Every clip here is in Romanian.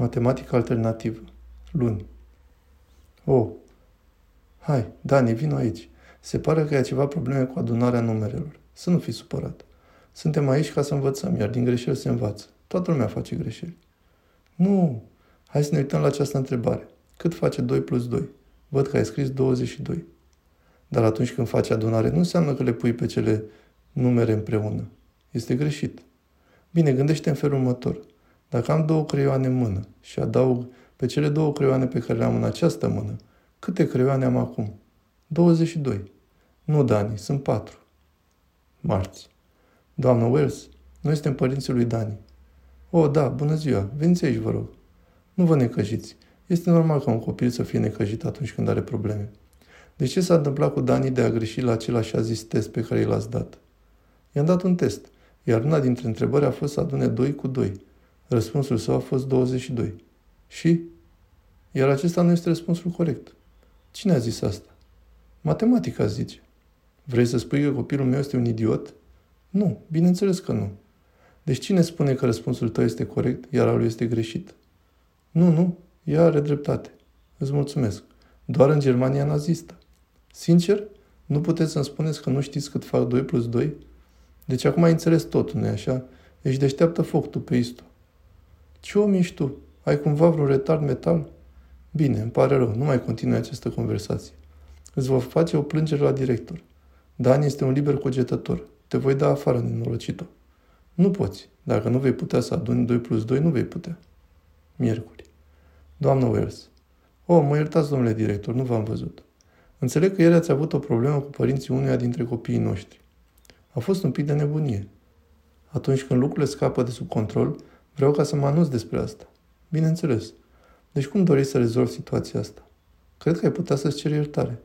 Matematică alternativă. Luni. Oh. Hai, Dani, vino aici. Se pare că ai ceva probleme cu adunarea numerelor. Să nu fii supărat. Suntem aici ca să învățăm, iar din greșeli se învață. Toată lumea face greșeli. Nu. Hai să ne uităm la această întrebare. Cât face 2 plus 2? Văd că ai scris 22. Dar atunci când faci adunare, nu înseamnă că le pui pe cele numere împreună. Este greșit. Bine, gândește în felul următor. Dacă am două creioane în mână și adaug pe cele două creioane pe care le am în această mână, câte creioane am acum? 22. Nu, Dani, sunt patru. Marți. Doamnă Wells, noi suntem părinții lui Dani. O, da, bună ziua, veniți aici, vă rog. Nu vă necăjiți. Este normal ca un copil să fie necăjit atunci când are probleme. De ce s-a întâmplat cu Dani de a greși la acel așa zis test pe care l-ați dat? I-am dat un test, iar una dintre întrebări a fost să adune 2 cu 2. Răspunsul său a fost 22. Și? Iar acesta nu este răspunsul corect. Cine a zis asta? Matematica zice. Vrei să spui că copilul meu este un idiot? Nu, bineînțeles că nu. Deci cine spune că răspunsul tău este corect, iar al lui este greșit? Nu, nu, ea are dreptate. Îți mulțumesc. Doar în Germania nazistă. Sincer, nu puteți să-mi spuneți că nu știți cât fac 2 plus 2? Deci acum ai înțeles totul, nu așa? Ești deșteaptă foc tu pe isto. Ce om ești tu? Ai cumva vreun retard metal? Bine, îmi pare rău, nu mai continui această conversație. Îți voi face o plângere la director. Dan este un liber cogetător. Te voi da afară, nenorocito. Nu poți. Dacă nu vei putea să aduni 2 plus 2, nu vei putea. Miercuri. Doamnă Wells. O, mă iertați, domnule director, nu v-am văzut. Înțeleg că ieri ați avut o problemă cu părinții unuia dintre copiii noștri. A fost un pic de nebunie. Atunci când lucrurile scapă de sub control, vreau ca să mă anunț despre asta. Bineînțeles. Deci cum doriți să rezolvi situația asta? Cred că ai putea să-ți ceri iertare.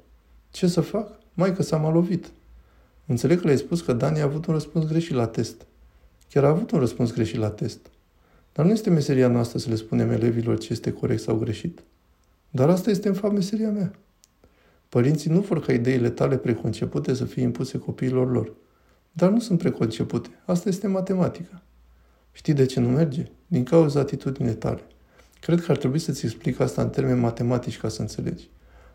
Ce să fac? Mai că s-a lovit. Înțeleg că le-ai spus că Dani a avut un răspuns greșit la test. Chiar a avut un răspuns greșit la test. Dar nu este meseria noastră să le spunem elevilor ce este corect sau greșit. Dar asta este în fapt meseria mea. Părinții nu vor ca ideile tale preconcepute să fie impuse copiilor lor. Dar nu sunt preconcepute. Asta este matematica. Știi de ce nu merge? Din cauza atitudinii tale. Cred că ar trebui să-ți explic asta în termeni matematici ca să înțelegi.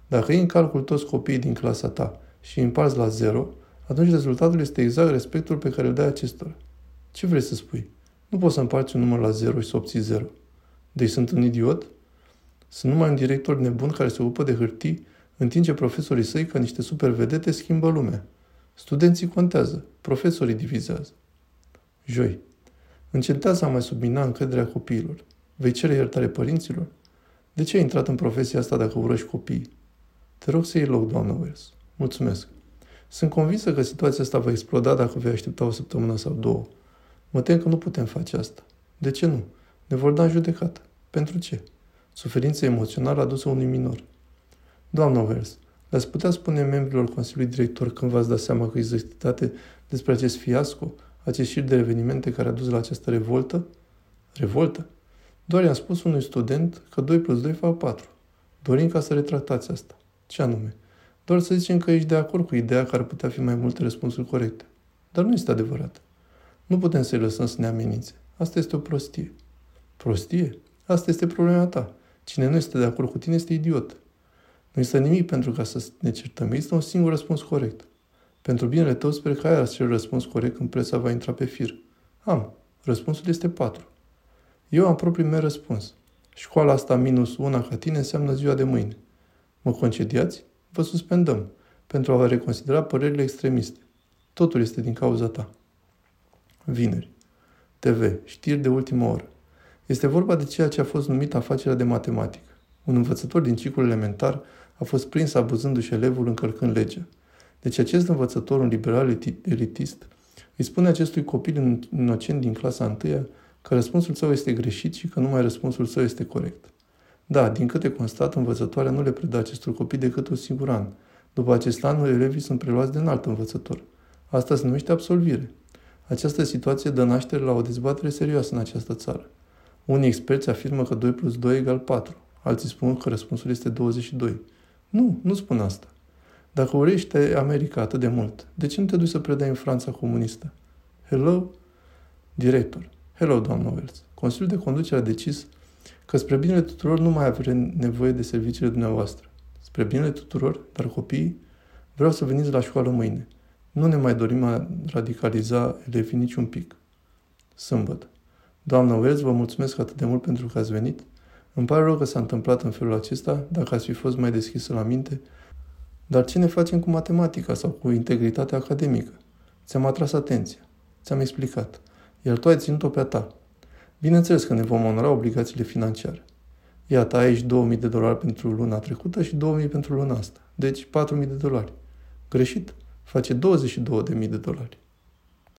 Dacă iei în calcul toți copiii din clasa ta și îi împarți la zero, atunci rezultatul este exact respectul pe care îl dai acestora. Ce vrei să spui? Nu poți să împarți un număr la zero și să obții zero. Deci sunt un idiot? Sunt numai un director nebun care se ocupă de hârtii, în timp ce profesorii săi, ca niște supervedete, schimbă lumea. Studenții contează, profesorii divizează. Joi. Încetează a mai submina încrederea copiilor. Vei cere iertare părinților? De ce ai intrat în profesia asta dacă urăști copiii? Te rog să iei loc, doamnă Wells. Mulțumesc. Sunt convinsă că situația asta va exploda dacă vei aștepta o săptămână sau două. Mă tem că nu putem face asta. De ce nu? Ne vor da în judecată. Pentru ce? Suferință emoțională adusă unui minor. Doamna Wells, le-ați putea spune membrilor Consiliului Director când v-ați dat seama că există despre acest fiasco, acest șir de evenimente care a dus la această revoltă? Revoltă? Doar i-am spus unui student că 2 plus 2 fac 4. Dorim ca să retractați asta. Ce anume? Doar să zicem că ești de acord cu ideea că ar putea fi mai multe răspunsuri corecte. Dar nu este adevărat. Nu putem să-i lăsăm să ne amenințe. Asta este o prostie. Prostie? Asta este problema ta. Cine nu este de acord cu tine este idiot. Nu este nimic pentru ca să ne certăm. Este un singur răspuns corect. Pentru binele tău, sper că ai acel răspuns corect când presa va intra pe fir. Am. Răspunsul este 4. Eu am propriul meu răspuns. Școala asta minus una ca tine înseamnă ziua de mâine. Mă concediați? Vă suspendăm pentru a vă reconsidera părerile extremiste. Totul este din cauza ta. Vineri. TV. Știri de ultimă oră. Este vorba de ceea ce a fost numit afacerea de matematică. Un învățător din ciclul elementar a fost prins abuzându-și elevul încălcând legea. Deci acest învățător, un liberal elitist, îi spune acestui copil inocent din clasa întâia că răspunsul său este greșit și că numai răspunsul său este corect. Da, din câte constat, învățătoarea nu le predă acestor copii decât un singur an. După acest an, elevii sunt preluați de un alt învățător. Asta se numește absolvire. Această situație dă naștere la o dezbatere serioasă în această țară. Unii experți afirmă că 2 plus 2 egal 4. Alții spun că răspunsul este 22. Nu, nu spun asta. Dacă urești America atât de mult, de ce nu te duci să predai în Franța comunistă? Hello? Director. Hello, doamnă Wells. Consiliul de conducere a decis că spre binele tuturor nu mai avem nevoie de serviciile dumneavoastră. Spre binele tuturor, dar copiii, vreau să veniți la școală mâine. Nu ne mai dorim a radicaliza elevii niciun pic. Sâmbătă. Doamna Wells, vă mulțumesc atât de mult pentru că ați venit. Îmi pare rău că s-a întâmplat în felul acesta, dacă ați fi fost mai deschisă la minte, dar ce ne facem cu matematica sau cu integritatea academică? Ți-am atras atenția. Ți-am explicat. Iar tu ai ținut-o pe a ta. Bineînțeles că ne vom onora obligațiile financiare. Iată, ai aici 2000 de dolari pentru luna trecută și 2000 pentru luna asta. Deci 4000 de dolari. Greșit? Face 22.000 de dolari.